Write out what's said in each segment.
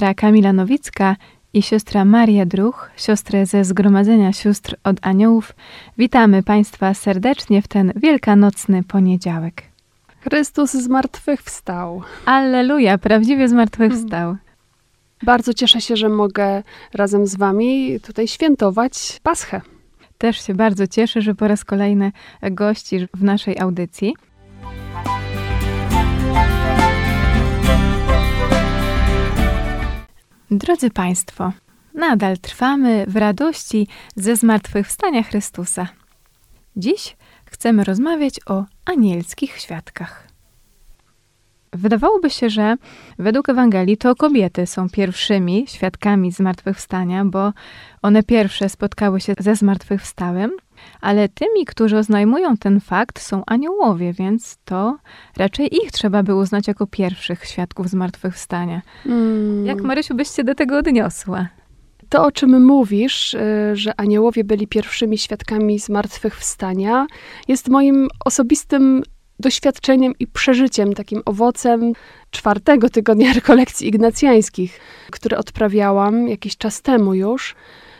siostra Kamila Nowicka i siostra Maria Druch, siostrę ze Zgromadzenia Sióstr od Aniołów. Witamy Państwa serdecznie w ten wielkanocny poniedziałek. Chrystus zmartwychwstał. Alleluja, prawdziwie zmartwychwstał. Bardzo cieszę się, że mogę razem z Wami tutaj świętować Paschę. Też się bardzo cieszę, że po raz kolejny gościsz w naszej audycji. Drodzy Państwo, nadal trwamy w radości ze zmartwychwstania Chrystusa. Dziś chcemy rozmawiać o anielskich świadkach. Wydawałoby się, że według Ewangelii to kobiety są pierwszymi świadkami zmartwychwstania, bo one pierwsze spotkały się ze zmartwychwstałym, ale tymi, którzy oznajmują ten fakt, są aniołowie, więc to raczej ich trzeba by uznać jako pierwszych świadków zmartwychwstania. Mm. Jak Marysiu byś się do tego odniosła? To, o czym mówisz, y, że aniołowie byli pierwszymi świadkami zmartwychwstania, jest moim osobistym doświadczeniem i przeżyciem, takim owocem czwartego tygodnia rekolekcji ignacjańskich, które odprawiałam jakiś czas temu już.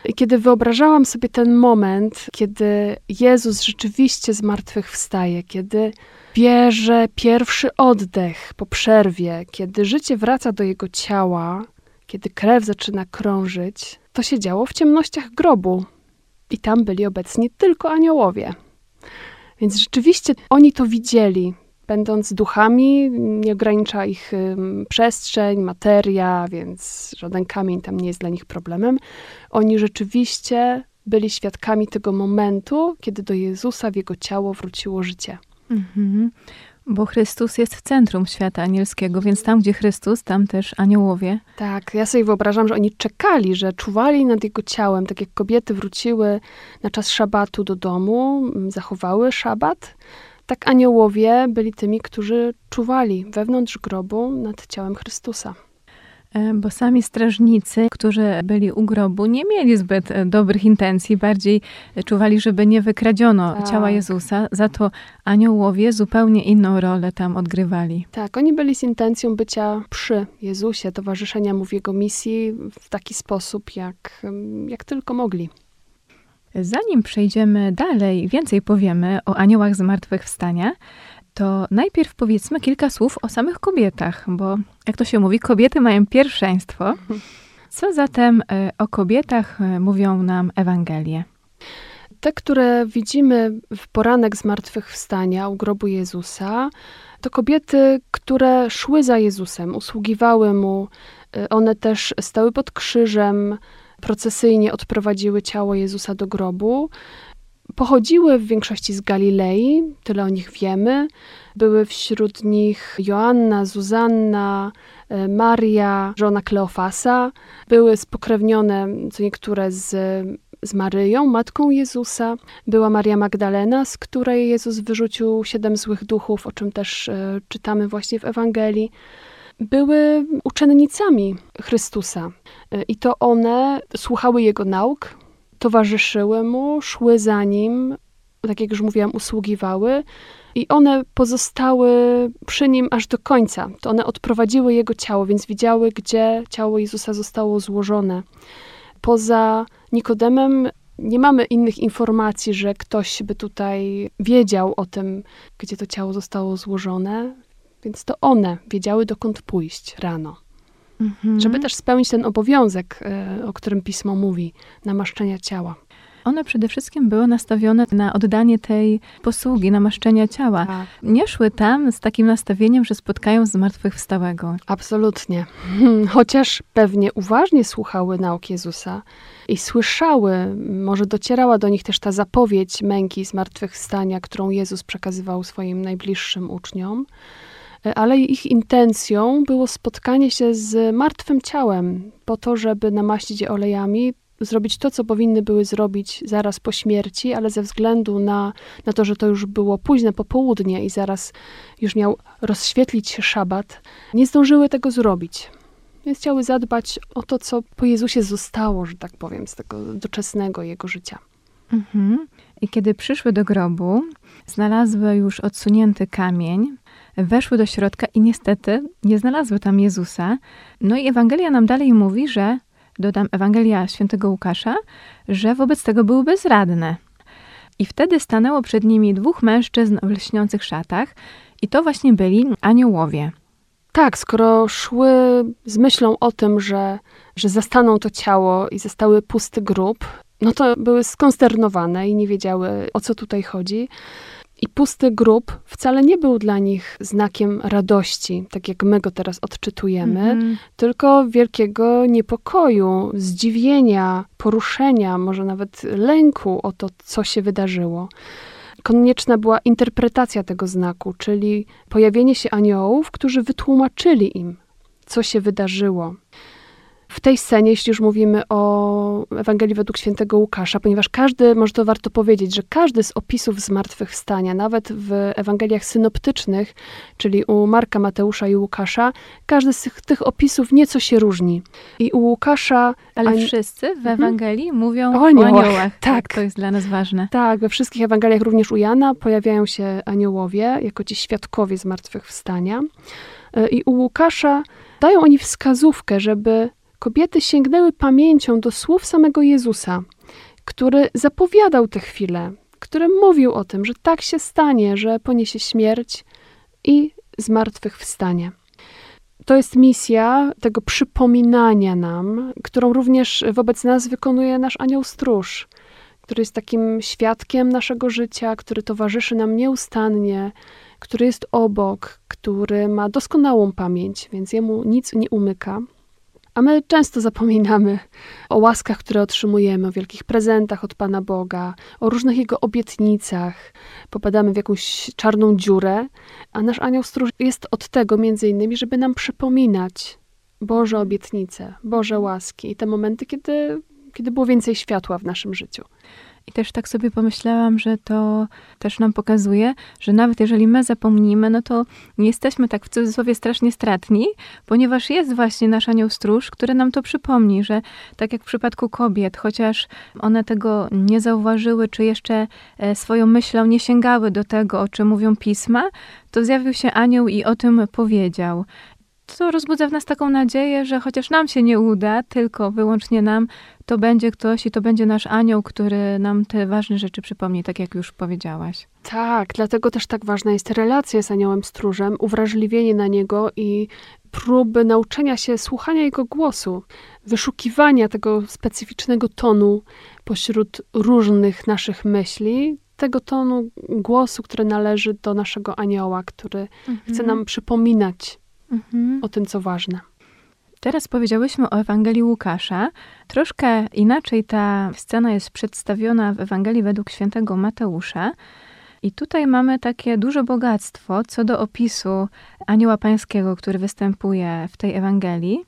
I kiedy wyobrażałam sobie ten moment, kiedy Jezus rzeczywiście zmartwychwstaje, kiedy bierze pierwszy oddech po przerwie, kiedy życie wraca do jego ciała, kiedy krew zaczyna krążyć, to się działo w ciemnościach grobu. I tam byli obecni tylko aniołowie. Więc rzeczywiście oni to widzieli. Będąc duchami, nie ogranicza ich przestrzeń, materia, więc żaden kamień tam nie jest dla nich problemem. Oni rzeczywiście byli świadkami tego momentu, kiedy do Jezusa w jego ciało wróciło życie. Mhm. Bo Chrystus jest w centrum świata anielskiego, więc tam, gdzie Chrystus, tam też aniołowie. Tak, ja sobie wyobrażam, że oni czekali, że czuwali nad jego ciałem, tak jak kobiety wróciły na czas szabatu do domu, zachowały szabat, tak aniołowie byli tymi, którzy czuwali wewnątrz grobu nad ciałem Chrystusa. E, bo sami strażnicy, którzy byli u grobu, nie mieli zbyt e, dobrych intencji, bardziej czuwali, żeby nie wykradziono tak. ciała Jezusa, za to aniołowie zupełnie inną rolę tam odgrywali. Tak, oni byli z intencją bycia przy Jezusie, towarzyszenia mu w jego misji w taki sposób, jak, jak tylko mogli. Zanim przejdziemy dalej, więcej powiemy o aniołach zmartwychwstania, to najpierw powiedzmy kilka słów o samych kobietach, bo jak to się mówi, kobiety mają pierwszeństwo. Co zatem e, o kobietach e, mówią nam Ewangelie? Te, które widzimy w poranek zmartwychwstania u grobu Jezusa, to kobiety, które szły za Jezusem, usługiwały Mu. E, one też stały pod krzyżem, procesyjnie odprowadziły ciało Jezusa do grobu. Pochodziły w większości z Galilei, tyle o nich wiemy. Były wśród nich Joanna, Zuzanna, e, Maria, żona Kleofasa. Były spokrewnione co niektóre z, z Maryją, matką Jezusa. Była Maria Magdalena, z której Jezus wyrzucił siedem złych duchów, o czym też e, czytamy właśnie w Ewangelii były uczennicami Chrystusa. E, I to one słuchały Jego nauk, towarzyszyły mu, szły za nim, tak jak już mówiłam, usługiwały. I one pozostały przy nim aż do końca. To one odprowadziły jego ciało, więc widziały, gdzie ciało Jezusa zostało złożone. Poza Nikodemem nie mamy innych informacji, że ktoś by tutaj wiedział o tym, gdzie to ciało zostało złożone, więc to one wiedziały, dokąd pójść rano. Mhm. Żeby też spełnić ten obowiązek, e, o którym pismo mówi, namaszczenia ciała. One przede wszystkim były nastawione na oddanie tej posługi, namaszczenia ciała. Tak. Nie szły tam z takim nastawieniem, że spotkają zmartwychwstałego. Absolutnie. Chociaż pewnie uważnie słuchały nauk Jezusa i słyszały, może docierała do nich też ta zapowiedź męki zmartwychwstania, którą Jezus przekazywał swoim najbliższym uczniom ale ich intencją było spotkanie się z martwym ciałem, po to, żeby namaścić je olejami, zrobić to, co powinny były zrobić zaraz po śmierci, ale ze względu na, na to, że to już było późne popołudnie i zaraz już miał rozświetlić się szabat, nie zdążyły tego zrobić. Więc chciały zadbać o to, co po Jezusie zostało, że tak powiem, z tego doczesnego jego życia. Mhm. I kiedy przyszły do grobu, znalazły już odsunięty kamień, weszły do środka i niestety nie znalazły tam Jezusa. No i Ewangelia nam dalej mówi, że, dodam Ewangelia świętego Łukasza, że wobec tego były bezradne. I wtedy stanęło przed nimi dwóch mężczyzn w lśniących szatach i to właśnie byli aniołowie. Tak, skoro szły z myślą o tym, że, że zastaną to ciało i zostały pusty grób, no to były skonsternowane i nie wiedziały, o co tutaj chodzi. I pusty grób wcale nie był dla nich znakiem radości, tak jak my go teraz odczytujemy, mm -hmm. tylko wielkiego niepokoju, zdziwienia, poruszenia, może nawet lęku o to, co się wydarzyło. Konieczna była interpretacja tego znaku, czyli pojawienie się aniołów, którzy wytłumaczyli im, co się wydarzyło w tej scenie, jeśli już mówimy o Ewangelii według świętego Łukasza, ponieważ każdy, może to warto powiedzieć, że każdy z opisów zmartwychwstania, nawet w Ewangeliach synoptycznych, czyli u Marka, Mateusza i Łukasza, każdy z tych, tych opisów nieco się różni. I u Łukasza... Ale wszyscy w mhm. Ewangelii hmm? mówią o aniołach. O aniołach. Tak. To jest dla nas ważne. Tak, we wszystkich Ewangeliach, również u Jana, pojawiają się aniołowie, jako ci świadkowie zmartwychwstania. E, I u Łukasza dają oni wskazówkę, żeby kobiety sięgnęły pamięcią do słów samego Jezusa, który zapowiadał tę chwilę, który mówił o tym, że tak się stanie, że poniesie śmierć i zmartwychwstanie. To jest misja tego przypominania nam, którą również wobec nas wykonuje nasz anioł stróż, który jest takim świadkiem naszego życia, który towarzyszy nam nieustannie, który jest obok, który ma doskonałą pamięć, więc jemu nic nie umyka. A my często zapominamy o łaskach, które otrzymujemy, o wielkich prezentach od Pana Boga, o różnych Jego obietnicach. Popadamy w jakąś czarną dziurę, a nasz anioł stróż jest od tego między innymi, żeby nam przypominać Boże obietnice, Boże łaski i te momenty, kiedy, kiedy było więcej światła w naszym życiu. I też tak sobie pomyślałam, że to też nam pokazuje, że nawet jeżeli my zapomnimy, no to nie jesteśmy tak w cudzysłowie strasznie stratni, ponieważ jest właśnie nasz anioł stróż, który nam to przypomni, że tak jak w przypadku kobiet, chociaż one tego nie zauważyły, czy jeszcze e, swoją myślą nie sięgały do tego, o czym mówią pisma, to zjawił się anioł i o tym powiedział to rozbudza w nas taką nadzieję, że chociaż nam się nie uda, tylko wyłącznie nam, to będzie ktoś i to będzie nasz anioł, który nam te ważne rzeczy przypomni, tak jak już powiedziałaś. Tak, dlatego też tak ważna jest relacja z aniołem stróżem, uwrażliwienie na niego i próby nauczenia się słuchania jego głosu, wyszukiwania tego specyficznego tonu pośród różnych naszych myśli, tego tonu głosu, który należy do naszego anioła, który mhm. chce nam przypominać mhm. o tym, co ważne. Teraz powiedziałyśmy o Ewangelii Łukasza. Troszkę inaczej ta scena jest przedstawiona w Ewangelii według świętego Mateusza. I tutaj mamy takie duże bogactwo co do opisu Anioła Pańskiego, który występuje w tej Ewangelii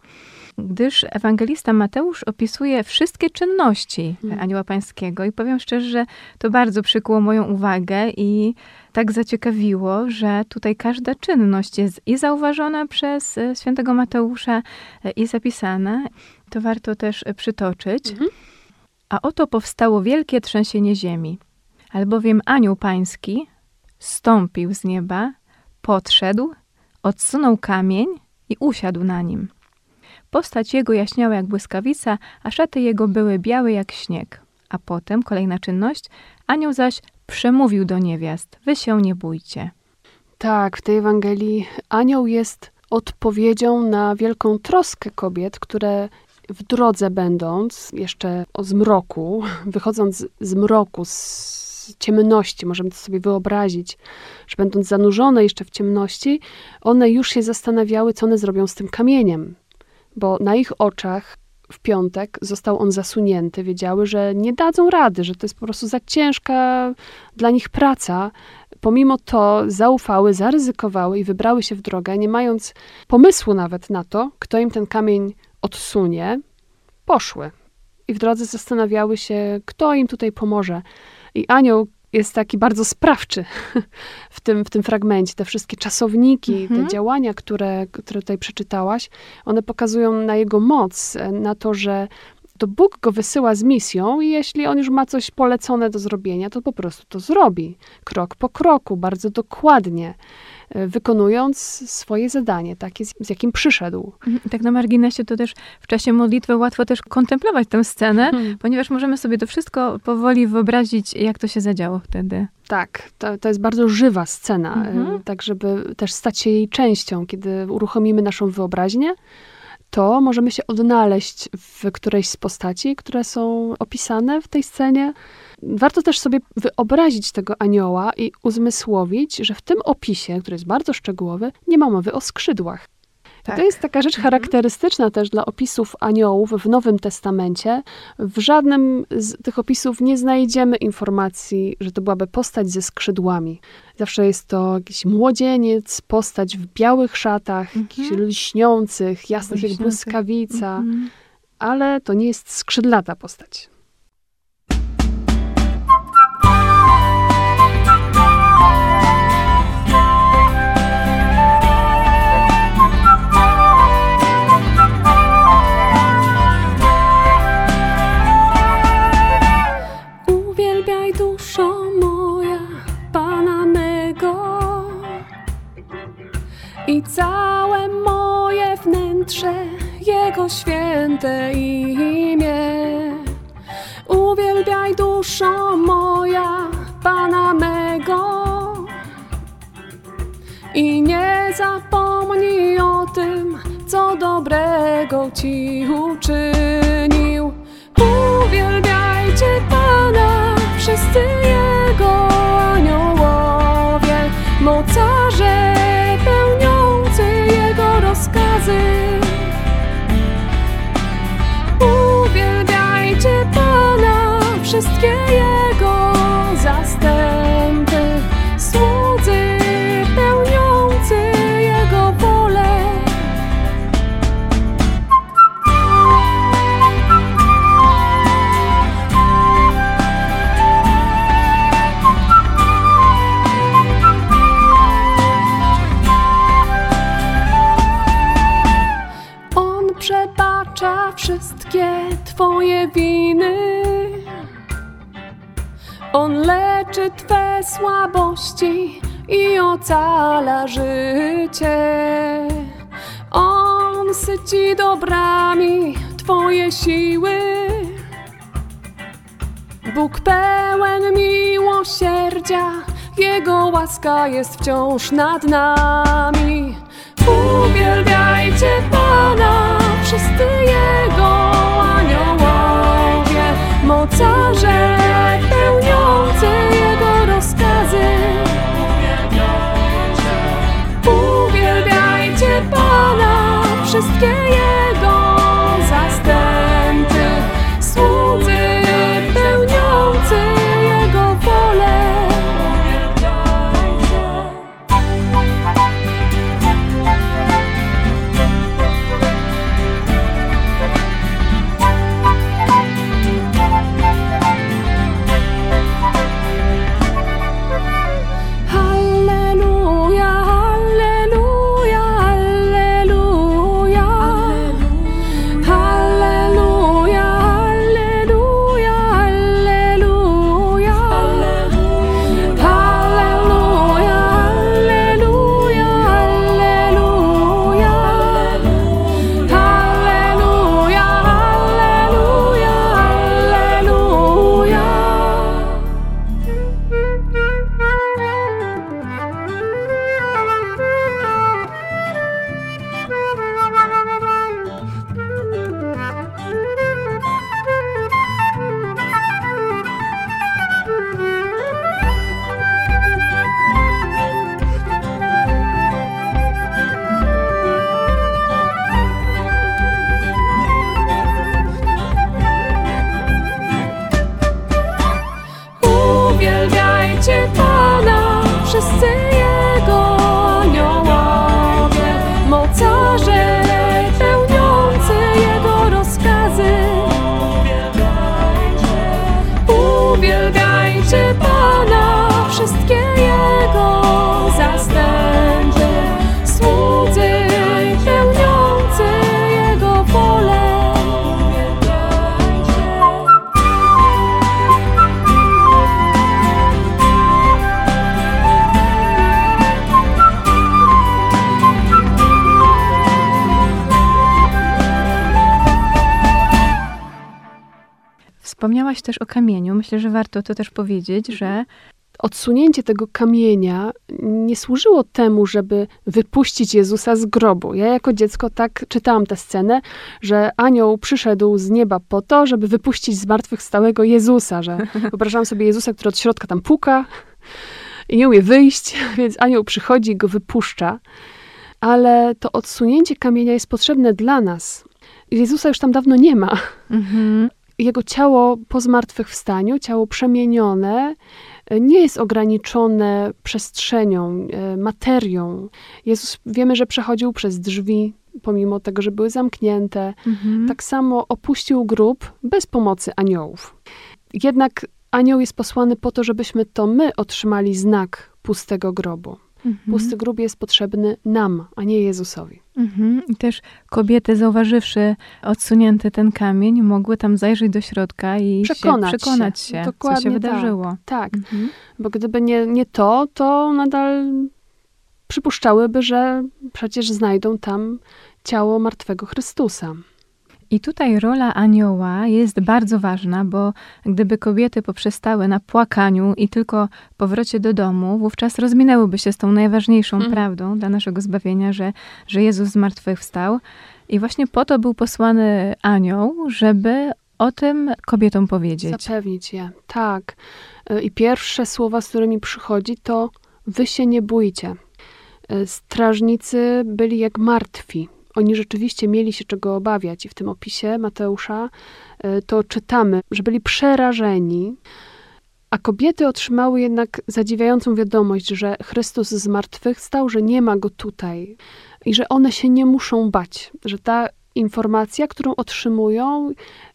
gdyż ewangelista Mateusz opisuje wszystkie czynności hmm. Anioła Pańskiego i powiem szczerze, że to bardzo przykuło moją uwagę i tak zaciekawiło, że tutaj każda czynność jest i zauważona przez e, świętego Mateusza e, i zapisana. To warto też e, przytoczyć. Mhm. A oto powstało wielkie trzęsienie ziemi, albowiem anioł pański stąpił z nieba, podszedł, odsunął kamień i usiadł na nim. Postać jego jaśniała jak błyskawica, a szaty jego były białe jak śnieg. A potem, kolejna czynność, anioł zaś przemówił do niewiast, wy się nie bójcie. Tak, w tej Ewangelii anioł jest odpowiedzią na wielką troskę kobiet, które w drodze będąc, jeszcze o zmroku, wychodząc z mroku, z ciemności, możemy to sobie wyobrazić, że będąc zanurzone jeszcze w ciemności, one już się zastanawiały, co one zrobią z tym kamieniem bo na ich oczach w piątek został on zasunięty. Wiedziały, że nie dadzą rady, że to jest po prostu za ciężka dla nich praca. Pomimo to zaufały, zaryzykowały i wybrały się w drogę, nie mając pomysłu nawet na to, kto im ten kamień odsunie, poszły. I w drodze zastanawiały się, kto im tutaj pomoże. I anioł jest taki bardzo sprawczy w tym, w tym fragmencie. Te wszystkie czasowniki, mhm. te działania, które, które tutaj przeczytałaś, one pokazują na jego moc, na to, że to Bóg go wysyła z misją i jeśli on już ma coś polecone do zrobienia, to po prostu to zrobi. Krok po kroku, bardzo dokładnie. E, wykonując swoje zadanie, takie z jakim przyszedł. Mhm. Tak na marginesie to też w czasie modlitwy łatwo też kontemplować tę scenę, hmm. ponieważ możemy sobie to wszystko powoli wyobrazić, jak to się zadziało wtedy. Tak, to, to jest bardzo żywa scena, mhm. tak żeby też stać się jej częścią, kiedy uruchomimy naszą wyobraźnię, to możemy się odnaleźć w którejś z postaci, które są opisane w tej scenie. Warto też sobie wyobrazić tego anioła i uzmysłowić, że w tym opisie, który jest bardzo szczegółowy, nie ma mowy o skrzydłach. Tak. To jest taka rzecz mhm. charakterystyczna też dla opisów aniołów w Nowym Testamencie. W żadnym z tych opisów nie znajdziemy informacji, że to byłaby postać ze skrzydłami. Zawsze jest to jakiś młodzieniec, postać w białych szatach, mhm. jakichś lśniących, jasnych jak błyskawica, mhm. ale to nie jest skrzydlata postać. Ci uczynił. Uwielbiajcie Pana, wszyscy słabości i ocala życie. On syci dobrami Twoje siły. Bóg pełen miłosierdzia, Jego łaska jest wciąż nad nami. Uwielbiajcie Pana, wszyscy Jego aniołowie, mocarze pełniący Jego rozkazy. Uwielbiajcie Pana, wszystkie Jego Wspomniałaś też o kamieniu. Myślę, że warto to też powiedzieć, że odsunięcie tego kamienia nie służyło temu, żeby wypuścić Jezusa z grobu. Ja jako dziecko tak czytałam tę scenę, że anioł przyszedł z nieba po to, żeby wypuścić zmartwychwstałego Jezusa, że wyobrażałam sobie Jezusa, który od środka tam puka i nie umie wyjść, więc anioł przychodzi i go wypuszcza. Ale to odsunięcie kamienia jest potrzebne dla nas. Jezusa już tam dawno nie ma. Mhm. Jego ciało po zmartwychwstaniu, ciało przemienione, nie jest ograniczone przestrzenią, e, materią. Jezus wiemy, że przechodził przez drzwi, pomimo tego, że były zamknięte. Mhm. Tak samo opuścił grób bez pomocy aniołów. Jednak anioł jest posłany po to, żebyśmy to my otrzymali znak pustego grobu. Mhm. Pusty grób jest potrzebny nam, a nie Jezusowi. Mhm. I też kobiety, zauważywszy odsunięty ten kamień, mogły tam zajrzeć do środka i przekonać się, przekonać się, się co się wydarzyło. Tak, tak. Mhm. bo gdyby nie, nie to, to nadal przypuszczałyby, że przecież znajdą tam ciało martwego Chrystusa. I tutaj rola anioła jest bardzo ważna, bo gdyby kobiety poprzestały na płakaniu i tylko powrocie do domu, wówczas rozminęłyby się z tą najważniejszą mm. prawdą dla naszego zbawienia, że, że Jezus zmartwychwstał. I właśnie po to był posłany anioł, żeby o tym kobietom powiedzieć. Zapewnić je, tak. I pierwsze słowa, z którymi przychodzi, to wy się nie bójcie. Strażnicy byli jak martwi oni rzeczywiście mieli się czego obawiać. I w tym opisie Mateusza e, to czytamy, że byli przerażeni, a kobiety otrzymały jednak zadziwiającą wiadomość, że Chrystus z martwych stał, że nie ma go tutaj i że one się nie muszą bać, że ta informacja, którą otrzymują,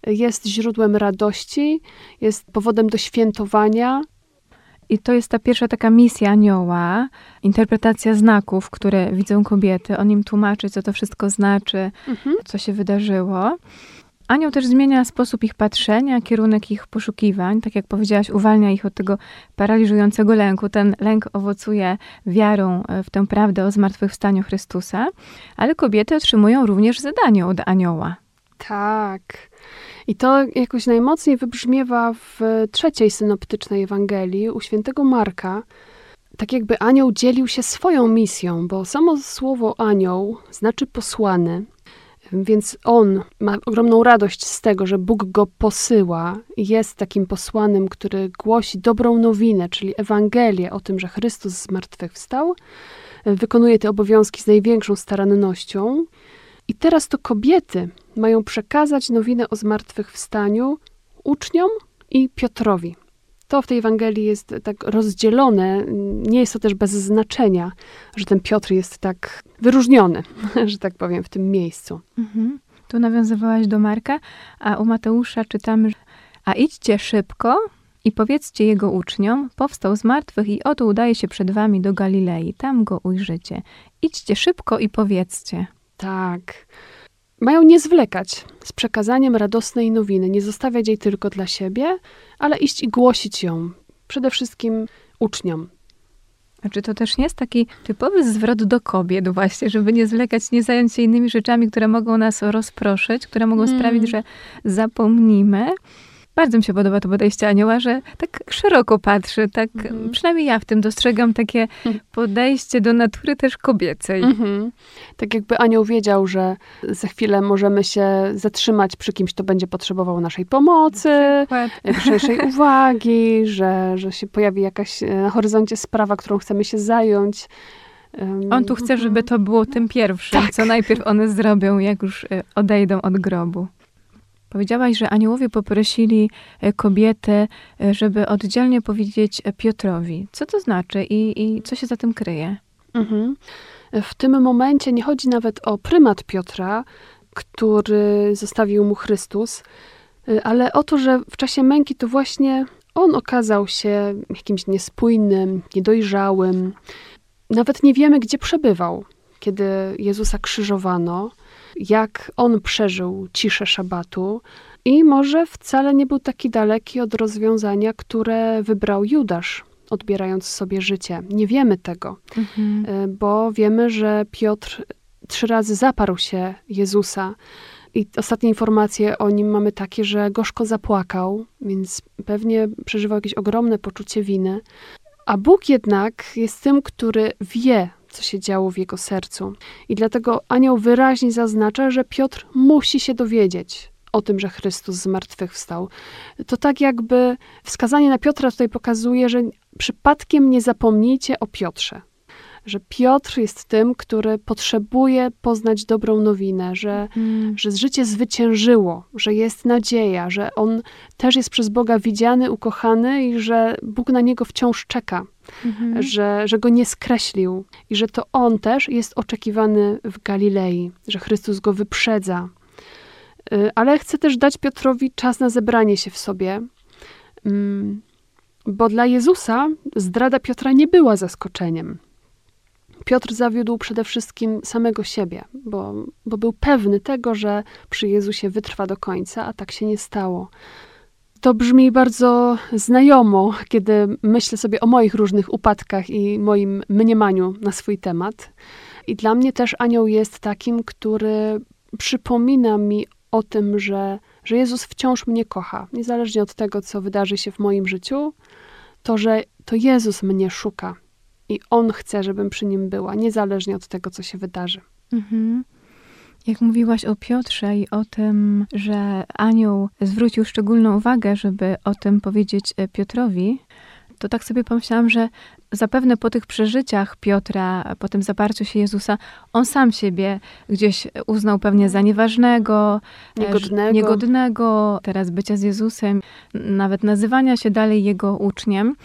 jest źródłem radości, jest powodem do świętowania, i to jest ta pierwsza taka misja anioła, interpretacja znaków, które widzą kobiety. On im tłumaczy, co to wszystko znaczy, mhm. co się wydarzyło. Anioł też zmienia sposób ich patrzenia, kierunek ich poszukiwań. Tak jak powiedziałaś, uwalnia ich od tego paraliżującego lęku. Ten lęk owocuje wiarą e, w tę prawdę o zmartwychwstaniu Chrystusa, ale kobiety otrzymują również zadanie od anioła. Tak. I to jakoś najmocniej wybrzmiewa w trzeciej synoptycznej Ewangelii u świętego Marka. Tak jakby anioł dzielił się swoją misją, bo samo słowo anioł znaczy posłany. Więc on ma ogromną radość z tego, że Bóg go posyła jest takim posłanym, który głosi dobrą nowinę, czyli Ewangelię o tym, że Chrystus zmartwychwstał. Wykonuje te obowiązki z największą starannością. I teraz to kobiety mają przekazać nowinę o zmartwychwstaniu uczniom i Piotrowi. To w tej Ewangelii jest tak rozdzielone. Nie jest to też bez znaczenia, że ten Piotr jest tak wyróżniony, że tak powiem, w tym miejscu. Mhm. Tu nawiązywałaś do Marka, a u Mateusza czytamy, a idźcie szybko i powiedzcie jego uczniom, powstał z martwych i oto udaje się przed wami do Galilei, tam go ujrzycie. Idźcie szybko i powiedzcie. Tak. Mają nie zwlekać z przekazaniem radosnej nowiny, nie zostawiać jej tylko dla siebie, ale iść i głosić ją przede wszystkim uczniom. A czy to też nie jest taki typowy zwrot do kobiet właśnie, żeby nie zwlekać, nie zająć się innymi rzeczami, które mogą nas rozproszyć, które mogą mm. sprawić, że zapomnimy, bardzo mi się podoba to podejście anioła, że tak szeroko patrzy, tak mhm. przynajmniej ja w tym dostrzegam takie mhm. podejście do natury też kobiecej. Mhm. Tak jakby anioł wiedział, że za chwilę możemy się zatrzymać przy kimś, kto będzie potrzebował naszej pomocy, szerszej uwagi, że, że się pojawi jakaś e, na horyzoncie sprawa, którą chcemy się zająć. On tu chce, żeby to było tym pierwszym, tak. co najpierw one zrobią, jak już e, odejdą od grobu. Powiedziałaś, że aniołowie poprosili e, kobietę, e, żeby oddzielnie powiedzieć e, Piotrowi. Co to znaczy i, i co się za tym kryje? Mhm. W tym momencie nie chodzi nawet o prymat Piotra, który zostawił mu Chrystus, ale o to, że w czasie męki to właśnie on okazał się jakimś niespójnym, niedojrzałym. Nawet nie wiemy, gdzie przebywał, kiedy Jezusa krzyżowano jak on przeżył ciszę szabatu i może wcale nie był taki daleki od rozwiązania, które wybrał Judasz, odbierając sobie życie. Nie wiemy tego, mhm. E, bo wiemy, że Piotr trzy razy zaparł się Jezusa I ostatnie informacje o nim mamy takie, że gorzko zapłakał, więc pewnie przeżywał jakieś ogromne poczucie winy. A Bóg jednak jest tym, który wie, co się działo w jego sercu. I dlatego anioł wyraźnie zaznacza, że Piotr musi się dowiedzieć o tym, że Chrystus zmartwychwstał. To tak jakby wskazanie na Piotra tutaj pokazuje, że przypadkiem nie zapomnijcie o Piotrze. Że Piotr jest tym, który potrzebuje poznać dobrą nowinę, że, Mm. że życie zwyciężyło, że jest nadzieja, że on też jest przez Boga widziany, ukochany i że Bóg na niego wciąż czeka Mhm. że, że go nie skreślił i że to on też jest oczekiwany w Galilei, że Chrystus go wyprzedza. Y, Ale chce też dać Piotrowi czas na zebranie się w sobie, Mm, bo dla Jezusa zdrada Piotra nie była zaskoczeniem. Piotr zawiódł przede wszystkim samego siebie, bo, bo był pewny tego, że przy Jezusie wytrwa do końca, a tak się nie stało. To brzmi bardzo znajomo, kiedy myślę sobie o moich różnych upadkach i moim mniemaniu na swój temat. I dla mnie też anioł jest takim, który przypomina mi o tym, że, że Jezus wciąż mnie kocha, niezależnie od tego, co wydarzy się w moim życiu, to, że to Jezus mnie szuka i On chce, żebym przy Nim była, niezależnie od tego, co się wydarzy. Mhm. Jak mówiłaś o Piotrze i o tym, że anioł zwrócił szczególną uwagę, żeby o tym powiedzieć e, Piotrowi, to tak sobie pomyślałam, że zapewne po tych przeżyciach Piotra, po tym zaparciu się Jezusa, on sam siebie gdzieś uznał pewnie za nieważnego, Niegodnego. niegodnego teraz bycia z Jezusem, nawet nazywania się dalej jego uczniem.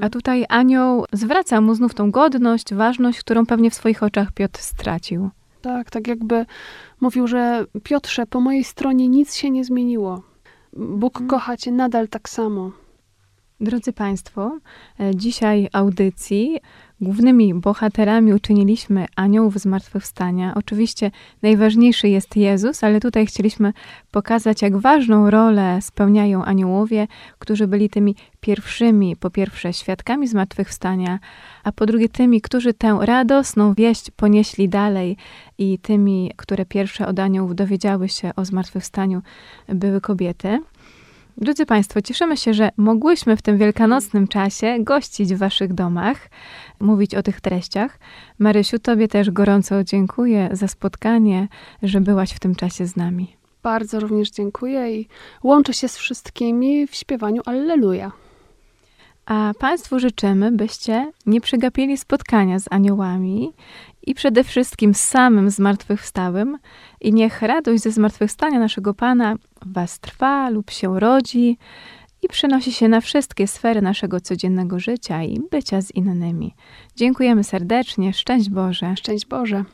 A tutaj anioł zwraca mu znów tą godność, ważność, którą pewnie w swoich oczach Piotr stracił. Tak, tak jakby mówił, że Piotrze, po mojej stronie nic się nie zmieniło. Bóg Mhm. kocha cię nadal tak samo. Drodzy Państwo, e, dzisiaj audycji głównymi bohaterami uczyniliśmy aniołów zmartwychwstania. Oczywiście najważniejszy jest Jezus, ale tutaj chcieliśmy pokazać, jak ważną rolę spełniają aniołowie, którzy byli tymi pierwszymi, po pierwsze, świadkami zmartwychwstania, a po drugie, tymi, którzy tę radosną wieść ponieśli dalej i tymi, które pierwsze od aniołów dowiedziały się o zmartwychwstaniu, były kobiety. Drodzy Państwo, cieszymy się, że mogłyśmy w tym wielkanocnym czasie gościć w Waszych domach, mówić o tych treściach. Marysiu, Tobie też gorąco dziękuję za spotkanie, że byłaś w tym czasie z nami. Bardzo również dziękuję i łączę się z wszystkimi w śpiewaniu Alleluja. A Państwu życzymy, byście nie przegapili spotkania z aniołami i przede wszystkim z samym zmartwychwstałym i niech radość ze zmartwychwstania naszego Pana Was trwa lub się rodzi i przenosi się na wszystkie sfery naszego codziennego życia i bycia z innymi. Dziękujemy serdecznie, szczęść Boże. Szczęść Boże.